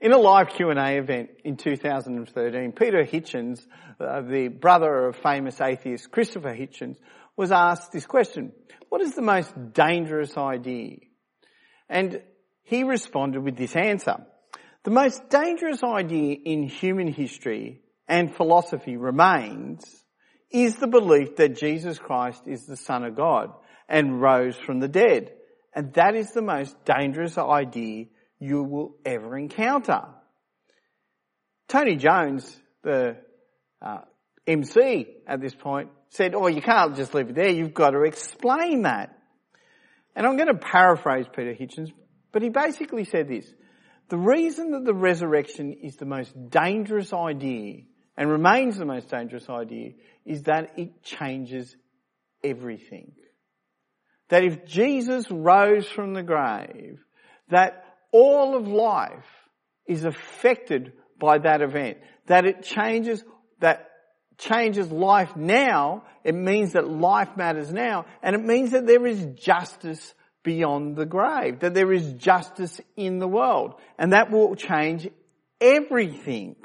In a live Q&A event in 2013, Peter Hitchens, uh, the brother of famous atheist Christopher Hitchens, was asked this question, what is the most dangerous idea? And he responded with this answer. The most dangerous idea in human history and philosophy remains is the belief that Jesus Christ is the Son of God and rose from the dead. And that is the most dangerous idea you will ever encounter. Tony Jones, the uh, MC at this point, said, oh, you can't just leave it there, you've got to explain that. And I'm going to paraphrase Peter Hitchens, but he basically said this. The reason that the resurrection is the most dangerous idea and remains the most dangerous idea is that it changes everything. That if Jesus rose from the grave, that all of life is affected by that event. That it changes, that changes life now. It means that life matters now. And it means that there is justice beyond the grave. That there is justice in the world. And that will change everything.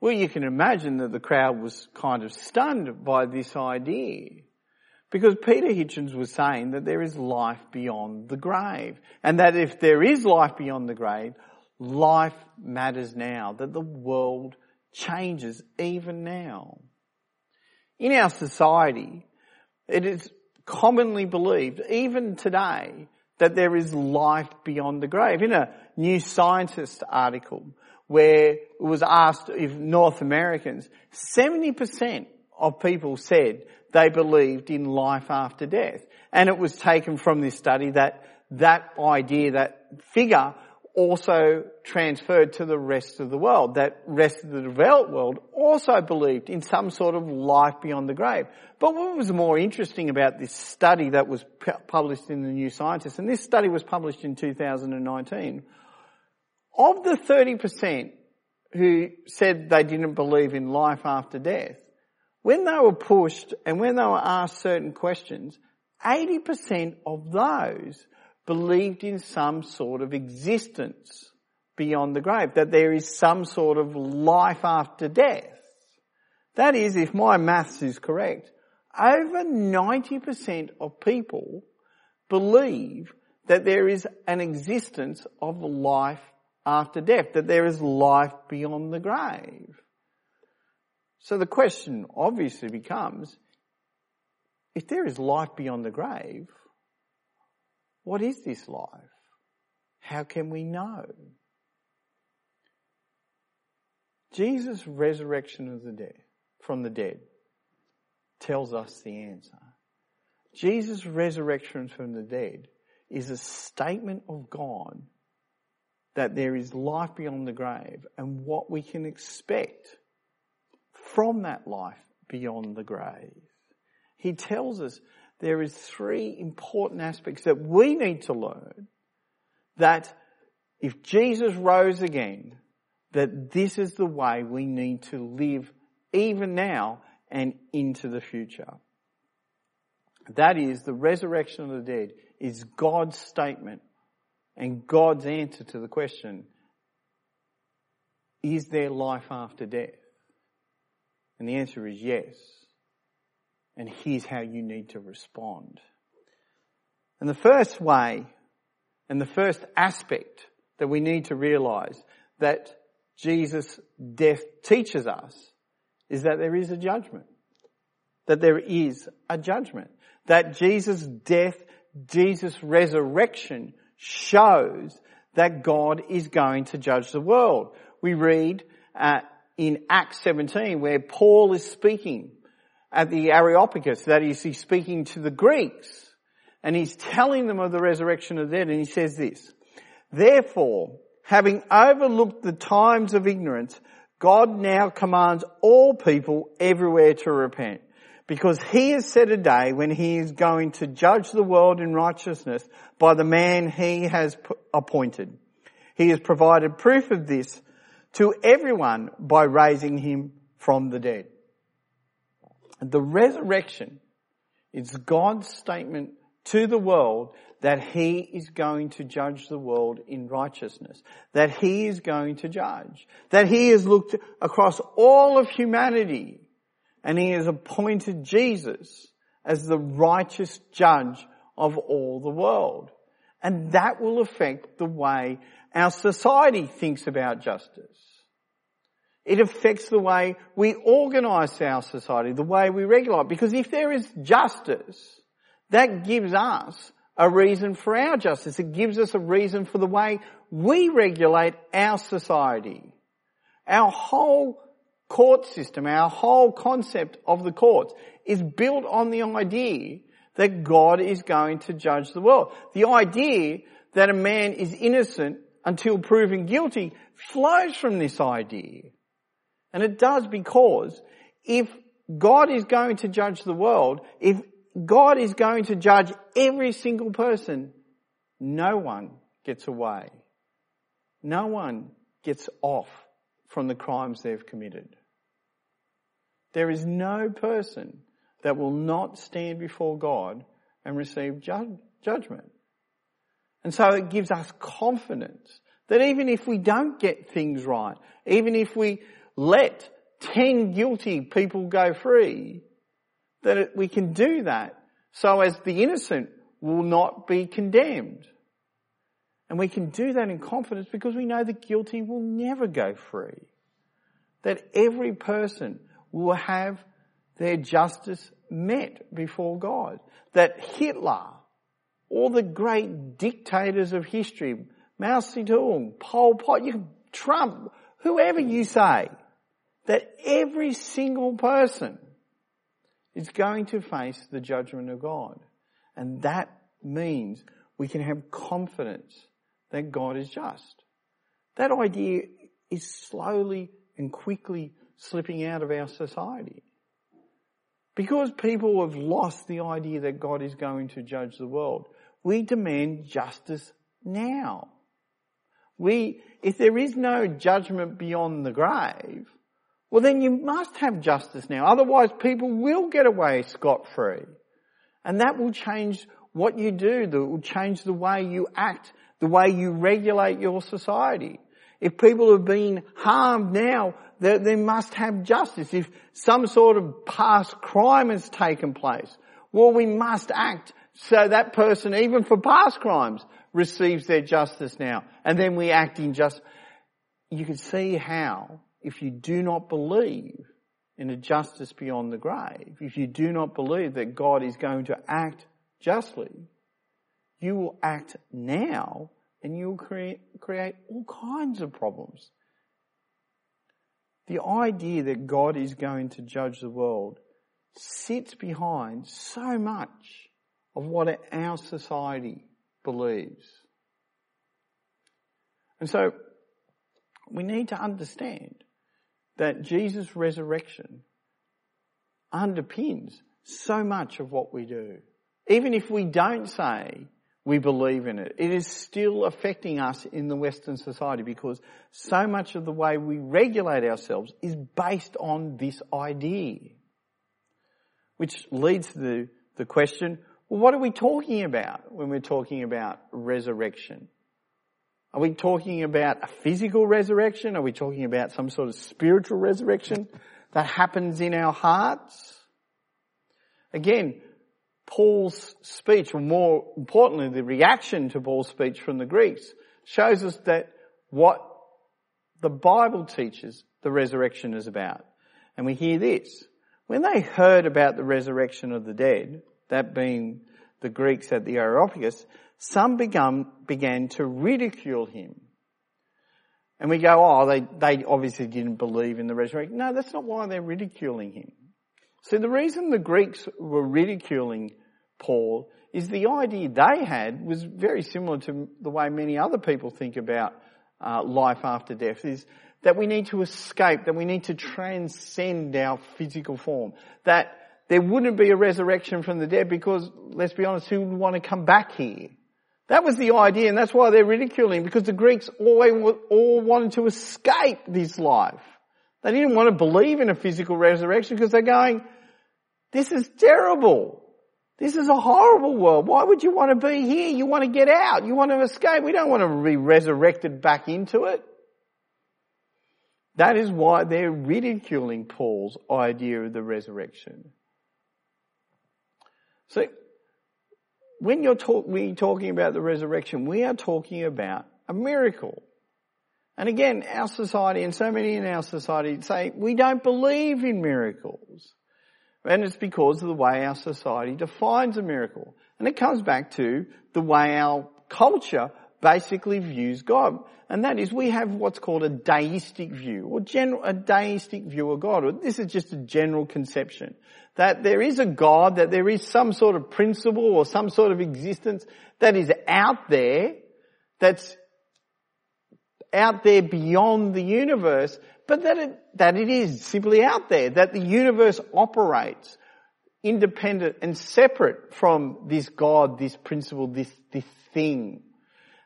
Well, you can imagine that the crowd was kind of stunned by this idea. Because Peter Hitchens was saying that there is life beyond the grave. And that if there is life beyond the grave, life matters now. That the world changes even now. In our society, it is commonly believed, even today, that there is life beyond the grave. In a New Scientist article where it was asked if North Americans, 70% of people said they believed in life after death. And it was taken from this study that that idea, that figure also transferred to the rest of the world. That rest of the developed world also believed in some sort of life beyond the grave. But what was more interesting about this study that was published in the New Scientist, and this study was published in 2019, of the 30% who said they didn't believe in life after death, when they were pushed and when they were asked certain questions, 80% of those believed in some sort of existence beyond the grave, that there is some sort of life after death. That is, if my maths is correct, over 90% of people believe that there is an existence of life after death, that there is life beyond the grave. So the question obviously becomes, if there is life beyond the grave, what is this life? How can we know? Jesus' resurrection of the dead, from the dead tells us the answer. Jesus' resurrection from the dead is a statement of God that there is life beyond the grave and what we can expect from that life beyond the grave. He tells us there is three important aspects that we need to learn that if Jesus rose again, that this is the way we need to live even now and into the future. That is, the resurrection of the dead is God's statement and God's answer to the question, is there life after death? And the answer is yes. And here's how you need to respond. And the first way and the first aspect that we need to realize that Jesus' death teaches us is that there is a judgment. That there is a judgment. That Jesus' death, Jesus' resurrection shows that God is going to judge the world. We read uh, in Acts 17 where Paul is speaking at the Areopagus, that is, he's speaking to the Greeks and he's telling them of the resurrection of the dead and he says this, Therefore, having overlooked the times of ignorance, God now commands all people everywhere to repent. Because he has set a day when he is going to judge the world in righteousness by the man he has appointed. He has provided proof of this to everyone by raising him from the dead. The resurrection is God's statement to the world that he is going to judge the world in righteousness, that he is going to judge, that he has looked across all of humanity and he has appointed Jesus as the righteous judge of all the world. And that will affect the way our society thinks about justice. It affects the way we organise our society, the way we regulate. Because if there is justice, that gives us a reason for our justice. It gives us a reason for the way we regulate our society. Our whole court system, our whole concept of the courts is built on the idea that God is going to judge the world. The idea that a man is innocent until proven guilty flows from this idea. And it does because if God is going to judge the world, if God is going to judge every single person. No one gets away. No one gets off from the crimes they've committed. There is no person that will not stand before God and receive ju- judgment. And so it gives us confidence that even if we don't get things right, even if we let 10 guilty people go free, that we can do that so as the innocent will not be condemned. And we can do that in confidence because we know the guilty will never go free. That every person will have their justice met before God. That Hitler, all the great dictators of history, Mao Zedong, Pol Pot, you, Trump, whoever you say, that every single person is going to face the judgment of God. And that means we can have confidence that God is just. That idea is slowly and quickly slipping out of our society. Because people have lost the idea that God is going to judge the world, we demand justice now. We, if there is no judgment beyond the grave, well then you must have justice now. Otherwise people will get away scot-free. And that will change what you do. That will change the way you act, the way you regulate your society. If people have been harmed now, they, they must have justice. If some sort of past crime has taken place, well we must act so that person, even for past crimes, receives their justice now. And then we act in just, you can see how if you do not believe in a justice beyond the grave, if you do not believe that God is going to act justly, you will act now and you will create, create all kinds of problems. The idea that God is going to judge the world sits behind so much of what our society believes. And so we need to understand that Jesus' resurrection underpins so much of what we do. Even if we don't say we believe in it, it is still affecting us in the Western society because so much of the way we regulate ourselves is based on this idea. Which leads to the, the question, what are we talking about when we're talking about resurrection? Are we talking about a physical resurrection? Are we talking about some sort of spiritual resurrection that happens in our hearts? Again, Paul's speech, or more importantly, the reaction to Paul's speech from the Greeks, shows us that what the Bible teaches the resurrection is about. And we hear this. When they heard about the resurrection of the dead, that being the Greeks at the Areopagus, some began, began to ridicule him. And we go, oh, they, they obviously didn't believe in the resurrection. No, that's not why they're ridiculing him. So the reason the Greeks were ridiculing Paul is the idea they had was very similar to the way many other people think about uh, life after death is that we need to escape, that we need to transcend our physical form, that there wouldn't be a resurrection from the dead because, let's be honest, who would want to come back here? That was the idea and that's why they're ridiculing because the Greeks always all wanted to escape this life. They didn't want to believe in a physical resurrection because they're going, this is terrible. This is a horrible world. Why would you want to be here? You want to get out. You want to escape. We don't want to be resurrected back into it. That is why they're ridiculing Paul's idea of the resurrection. So, when you're talk, we talking about the resurrection, we are talking about a miracle. And again, our society and so many in our society say we don't believe in miracles. And it's because of the way our society defines a miracle. And it comes back to the way our culture basically views God. And that is we have what's called a deistic view or general, a deistic view of God. This is just a general conception that there is a God, that there is some sort of principle or some sort of existence that is out there, that's out there beyond the universe, but that it, that it is simply out there, that the universe operates independent and separate from this God, this principle, this, this thing.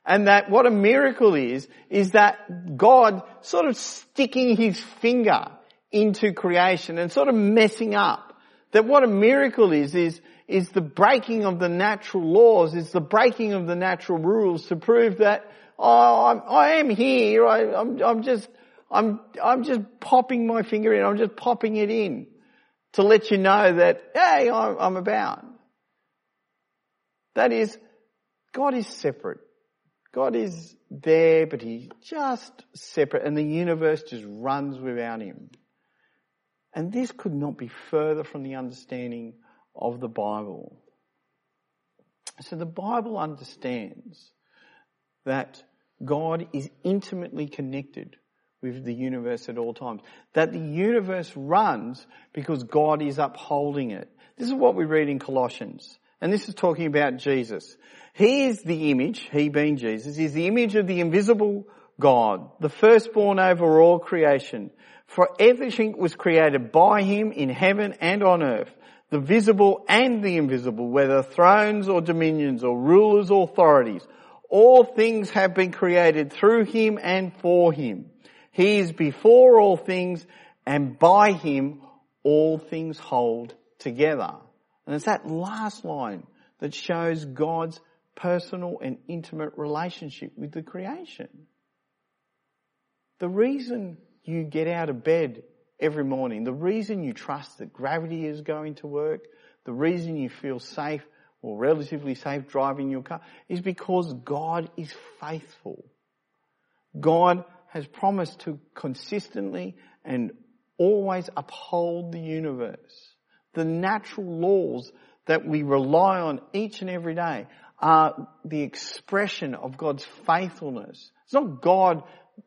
And that what a miracle is, is that God sort of sticking his finger into creation and sort of messing up. That what a miracle is, is, is the breaking of the natural laws, is the breaking of the natural rules to prove that, oh, I'm, I am here, I, I'm, I'm just, I'm, I'm just popping my finger in, I'm just popping it in to let you know that, hey, I'm, I'm about. That is, God is separate. God is there, but He's just separate and the universe just runs without Him. And this could not be further from the understanding of the Bible. So the Bible understands that God is intimately connected with the universe at all times. That the universe runs because God is upholding it. This is what we read in Colossians. And this is talking about Jesus. He is the image, he being Jesus, is the image of the invisible God, the firstborn over all creation. For everything was created by him in heaven and on earth, the visible and the invisible, whether thrones or dominions or rulers or authorities. All things have been created through him and for him. He is before all things and by him all things hold together. And it's that last line that shows God's personal and intimate relationship with the creation. The reason you get out of bed every morning, the reason you trust that gravity is going to work, the reason you feel safe or relatively safe driving your car is because God is faithful. God has promised to consistently and always uphold the universe the natural laws that we rely on each and every day are the expression of God's faithfulness. It's not God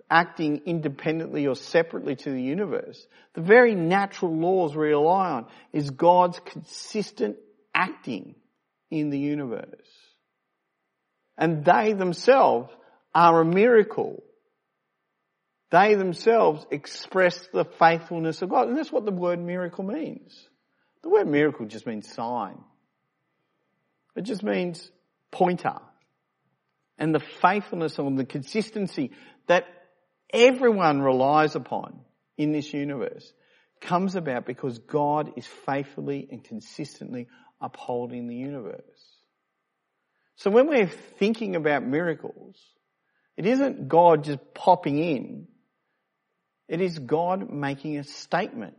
acting independently or separately to the universe. The very natural laws we rely on is God's consistent acting in the universe. And they themselves are a miracle. They themselves express the faithfulness of God. And that's what the word miracle means. The word miracle just means sign. It just means pointer. And the faithfulness and the consistency that everyone relies upon in this universe comes about because God is faithfully and consistently upholding the universe. So when we're thinking about miracles, it isn't God just popping in. It is God making a statement.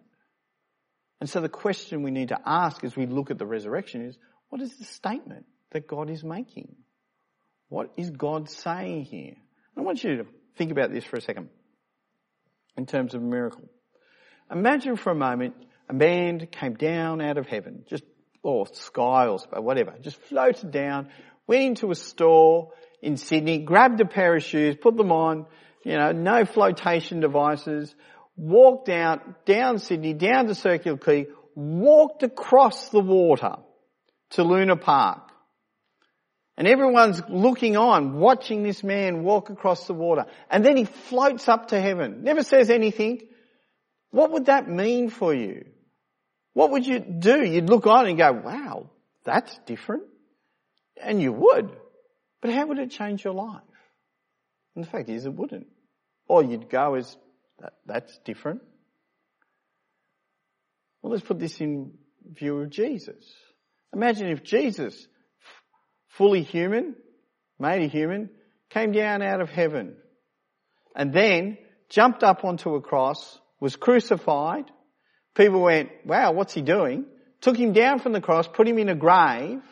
And so the question we need to ask as we look at the resurrection is, what is the statement that God is making? What is God saying here? I want you to think about this for a second in terms of a miracle. Imagine for a moment a man came down out of heaven, just, or sky or whatever, just floated down, went into a store in Sydney, grabbed a pair of shoes, put them on, you know, no flotation devices, walked out, down Sydney, down to Circular Quay, walked across the water to Luna Park. And everyone's looking on, watching this man walk across the water. And then he floats up to heaven, never says anything. What would that mean for you? What would you do? You'd look on and go, wow, that's different. And you would. But how would it change your life? And the fact is it wouldn't. All you'd go is, that, that's different. Well, let's put this in view of Jesus. Imagine if Jesus, fully human, made a human, came down out of heaven and then jumped up onto a cross, was crucified. People went, wow, what's he doing? Took him down from the cross, put him in a grave,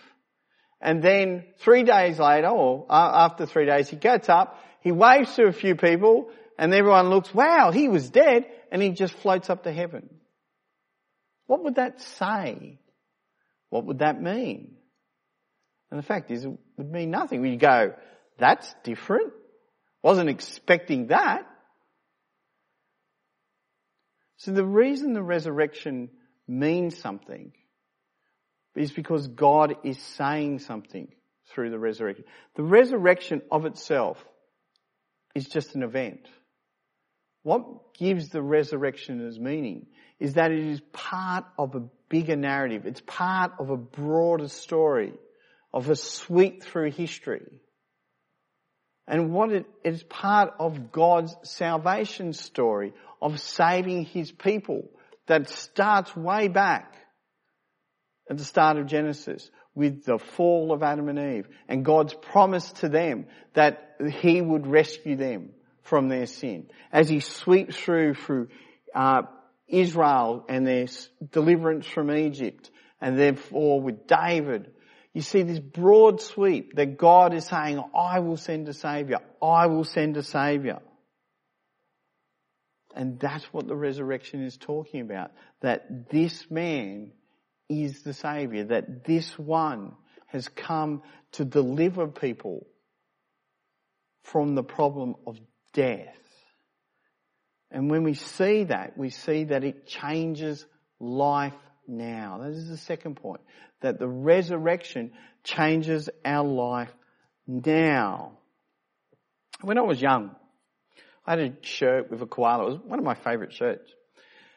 and then three days later, or after three days, he gets up, he waves to a few people, and everyone looks, wow, he was dead, and he just floats up to heaven. What would that say? What would that mean? And the fact is, it would mean nothing. We'd go, that's different. Wasn't expecting that. So the reason the resurrection means something is because God is saying something through the resurrection. The resurrection of itself is just an event. What gives the resurrection its meaning is that it is part of a bigger narrative. It's part of a broader story, of a sweep through history. And what it is part of God's salvation story of saving His people that starts way back at the start of Genesis with the fall of Adam and Eve and God's promise to them that He would rescue them from their sin. As He sweeps through through uh, Israel and their deliverance from Egypt and therefore with David you see this broad sweep that God is saying, I will send a savior. I will send a savior. And that's what the resurrection is talking about. That this man is the savior. That this one has come to deliver people from the problem of death. And when we see that, we see that it changes life now. That is the second point. That the resurrection changes our life now. When I was young, I had a shirt with a koala. It was one of my favourite shirts.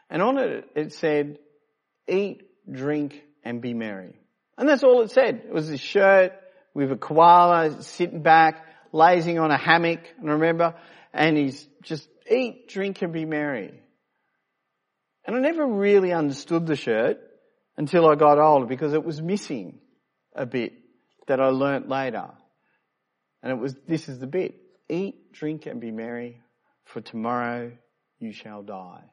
And on it, it said, eat, drink, and be merry. And that's all it said. It was a shirt with a koala sitting back, lazing on a hammock, and remember, and he's just eat, drink, and be merry. And I never really understood the shirt until I got older because it was missing a bit that I learnt later. And it was, this is the bit. Eat, drink and be merry, for tomorrow you shall die.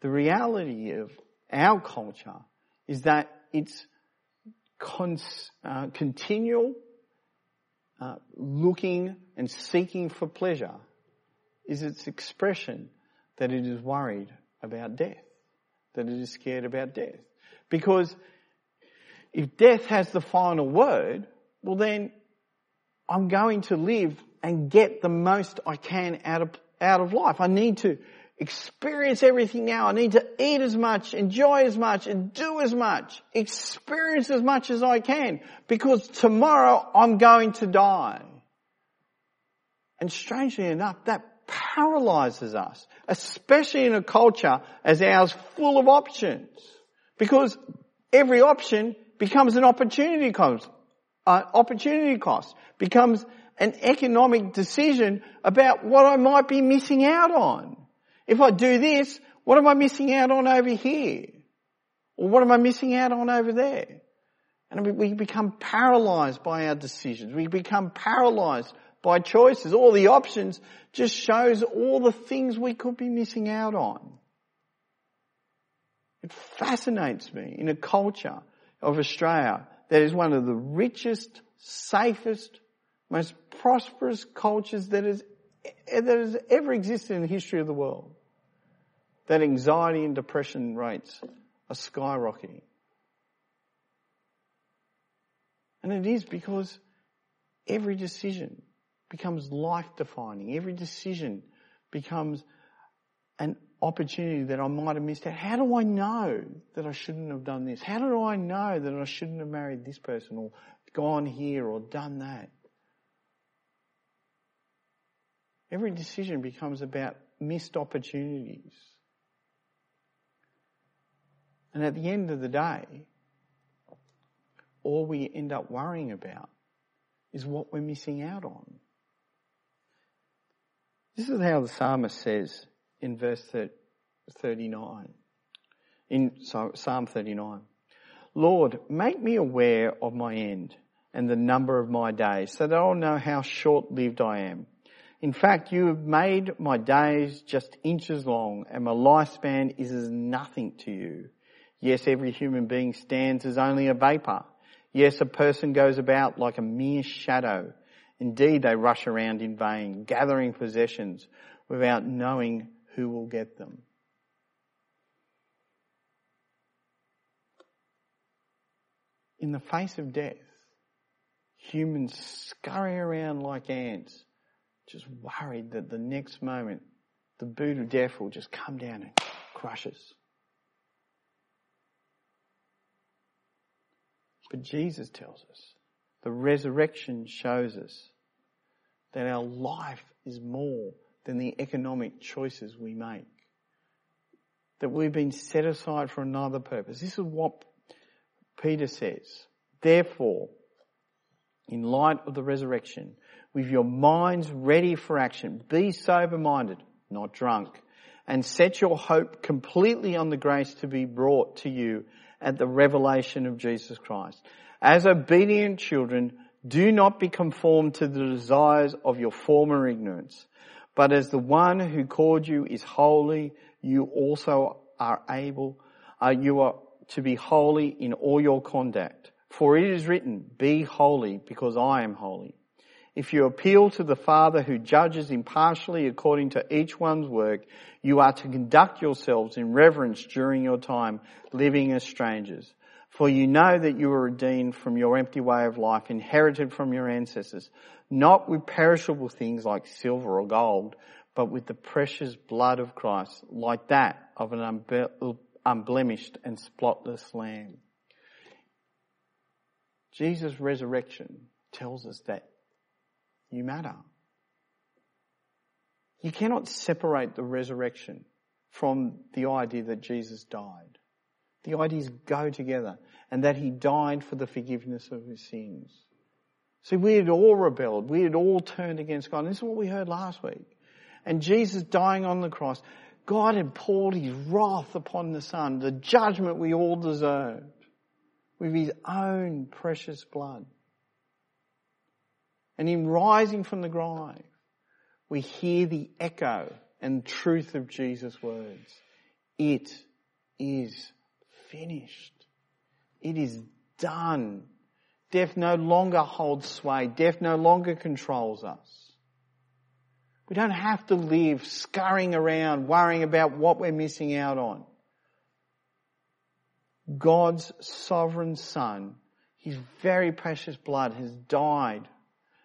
The reality of our culture is that it's uh, continual uh, looking and seeking for pleasure is its expression that it is worried about death, that it is scared about death. Because if death has the final word, well then I'm going to live and get the most I can out of, out of life. I need to experience everything now. I need to eat as much, enjoy as much, and do as much, experience as much as I can because tomorrow I'm going to die. And strangely enough, that paralyzes us, especially in a culture as ours full of options. Because every option becomes an opportunity cost, uh, opportunity cost, becomes an economic decision about what I might be missing out on. If I do this, what am I missing out on over here? Or what am I missing out on over there? And we become paralyzed by our decisions. We become paralyzed by choices. All the options just shows all the things we could be missing out on. It fascinates me in a culture of Australia that is one of the richest, safest, most prosperous cultures that has, that has ever existed in the history of the world. That anxiety and depression rates are skyrocketing. And it is because every decision becomes life defining. Every decision becomes an opportunity that I might have missed out. How do I know that I shouldn't have done this? How do I know that I shouldn't have married this person or gone here or done that? Every decision becomes about missed opportunities. And at the end of the day, all we end up worrying about is what we're missing out on. This is how the psalmist says in verse 39. In Psalm 39. Lord, make me aware of my end and the number of my days so that I'll know how short lived I am. In fact, you have made my days just inches long and my lifespan is as nothing to you. Yes, every human being stands as only a vapor. Yes, a person goes about like a mere shadow. Indeed, they rush around in vain, gathering possessions without knowing who will get them. In the face of death, humans scurry around like ants just worried that the next moment the boot of death will just come down and crush us. But Jesus tells us, the resurrection shows us that our life is more than the economic choices we make. That we've been set aside for another purpose. This is what Peter says. Therefore, in light of the resurrection, with your minds ready for action. Be sober minded, not drunk, and set your hope completely on the grace to be brought to you at the revelation of Jesus Christ. As obedient children, do not be conformed to the desires of your former ignorance, but as the one who called you is holy, you also are able, uh, you are to be holy in all your conduct. For it is written, be holy because I am holy. If you appeal to the Father who judges impartially according to each one's work, you are to conduct yourselves in reverence during your time living as strangers. For you know that you were redeemed from your empty way of life, inherited from your ancestors, not with perishable things like silver or gold, but with the precious blood of Christ, like that of an unblemished and spotless lamb. Jesus' resurrection tells us that you matter. You cannot separate the resurrection from the idea that Jesus died. The ideas go together and that he died for the forgiveness of his sins. See, we had all rebelled. We had all turned against God. And this is what we heard last week. And Jesus dying on the cross, God had poured his wrath upon the Son, the judgment we all deserved, with his own precious blood. And in rising from the grave, we hear the echo and truth of Jesus' words. It is finished. It is done. Death no longer holds sway. Death no longer controls us. We don't have to live scurrying around worrying about what we're missing out on. God's sovereign son, his very precious blood has died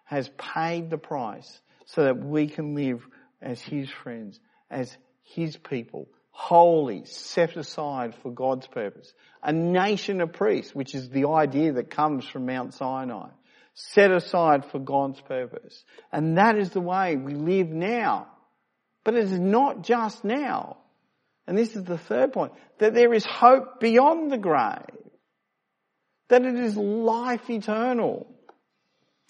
has paid the price so that we can live as His friends, as His people, holy, set aside for God's purpose. A nation of priests, which is the idea that comes from Mount Sinai, set aside for God's purpose. And that is the way we live now. But it is not just now. And this is the third point, that there is hope beyond the grave. That it is life eternal.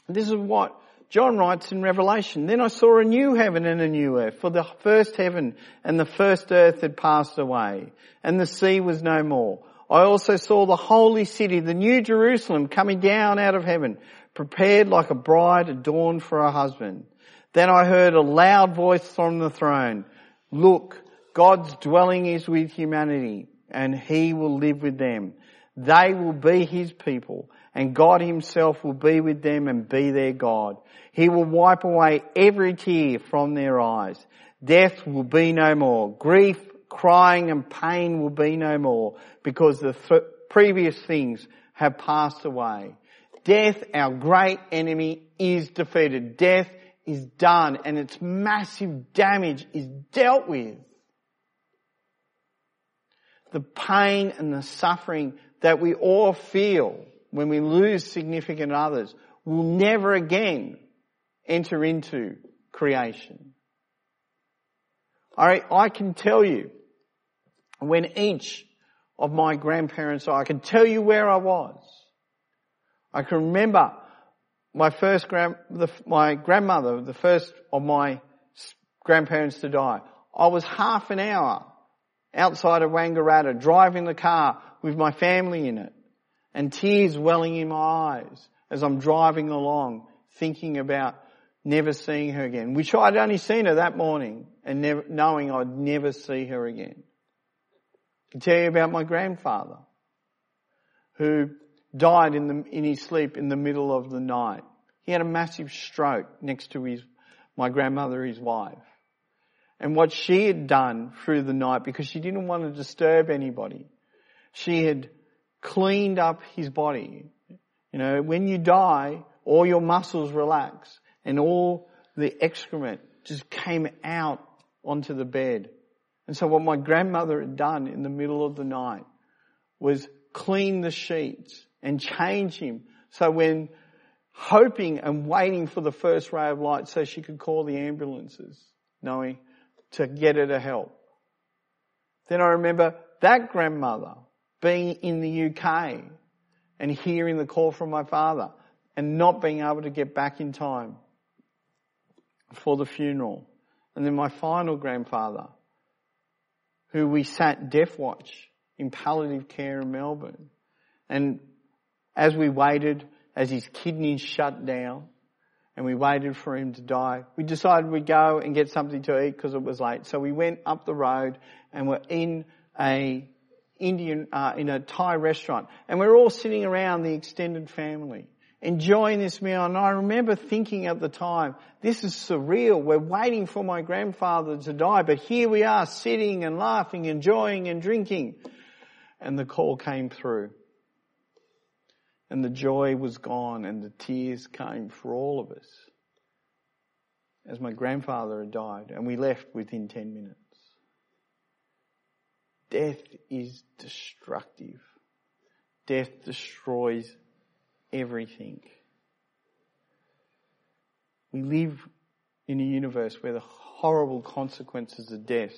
This is what John writes in Revelation. Then I saw a new heaven and a new earth, for the first heaven and the first earth had passed away, and the sea was no more. I also saw the holy city, the new Jerusalem, coming down out of heaven, prepared like a bride adorned for her husband. Then I heard a loud voice from the throne. Look, God's dwelling is with humanity, and he will live with them. They will be his people and God himself will be with them and be their God. He will wipe away every tear from their eyes. Death will be no more. Grief, crying and pain will be no more because the th- previous things have passed away. Death, our great enemy, is defeated. Death is done and its massive damage is dealt with. The pain and the suffering that we all feel when we lose significant others, will never again enter into creation. I, I can tell you, when each of my grandparents, I can tell you where I was. I can remember my first grand, the, my grandmother, the first of my grandparents to die. I was half an hour outside of Wangaratta, driving the car with my family in it, and tears welling in my eyes as I'm driving along, thinking about never seeing her again, which I'd only seen her that morning, and never, knowing I'd never see her again. Can tell you about my grandfather, who died in, the, in his sleep in the middle of the night. He had a massive stroke next to his, my grandmother, his wife. And what she had done through the night, because she didn't want to disturb anybody, she had cleaned up his body. You know, when you die, all your muscles relax and all the excrement just came out onto the bed. And so what my grandmother had done in the middle of the night was clean the sheets and change him. So when hoping and waiting for the first ray of light so she could call the ambulances, knowing to get her to help. Then I remember that grandmother being in the UK and hearing the call from my father and not being able to get back in time for the funeral. And then my final grandfather, who we sat death watch in palliative care in Melbourne. And as we waited, as his kidneys shut down, and we waited for him to die, we decided we'd go and get something to eat because it was late. So we went up the road and we're in a Indian, uh, in a Thai restaurant, and we're all sitting around the extended family enjoying this meal. And I remember thinking at the time, this is surreal. We're waiting for my grandfather to die, but here we are sitting and laughing, enjoying and drinking. And the call came through. And the joy was gone and the tears came for all of us as my grandfather had died and we left within 10 minutes. Death is destructive. Death destroys everything. We live in a universe where the horrible consequences of death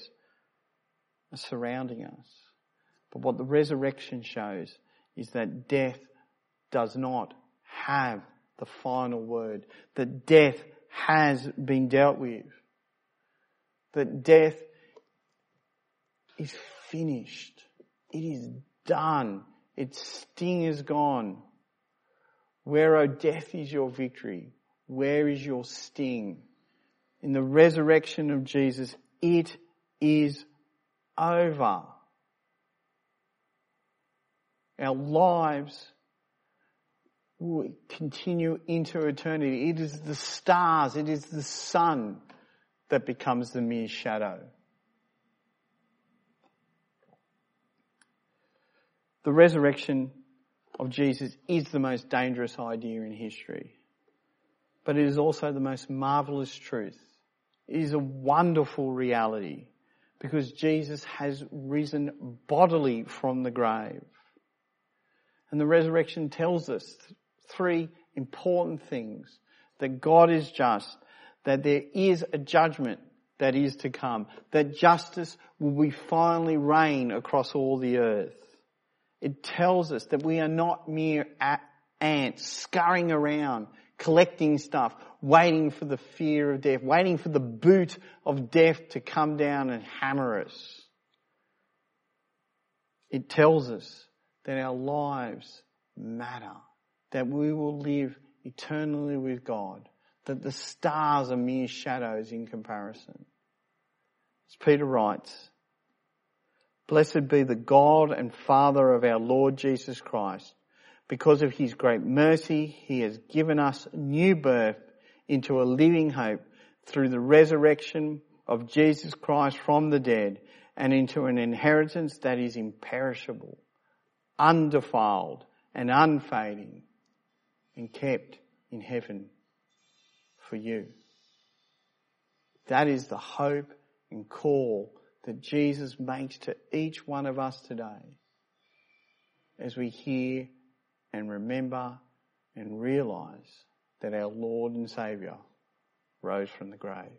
are surrounding us. But what the resurrection shows is that death does not have the final word. That death has been dealt with. That death is finished. It is done. Its sting is gone. Where, O oh, death, is your victory? Where is your sting? In the resurrection of Jesus, it is over. Our lives will continue into eternity. It is the stars, it is the sun that becomes the mere shadow. The resurrection of Jesus is the most dangerous idea in history. But it is also the most marvelous truth. It is a wonderful reality because Jesus has risen bodily from the grave. And the resurrection tells us three important things. That God is just, that there is a judgment that is to come, that justice will be finally reign across all the earth. It tells us that we are not mere ants scurrying around, collecting stuff, waiting for the fear of death, waiting for the boot of death to come down and hammer us. It tells us that our lives matter, that we will live eternally with God, that the stars are mere shadows in comparison. As Peter writes, Blessed be the God and Father of our Lord Jesus Christ. Because of his great mercy, he has given us new birth into a living hope through the resurrection of Jesus Christ from the dead and into an inheritance that is imperishable, undefiled and unfading and kept in heaven for you. That is the hope and call that Jesus makes to each one of us today as we hear and remember and realize that our Lord and Saviour rose from the grave.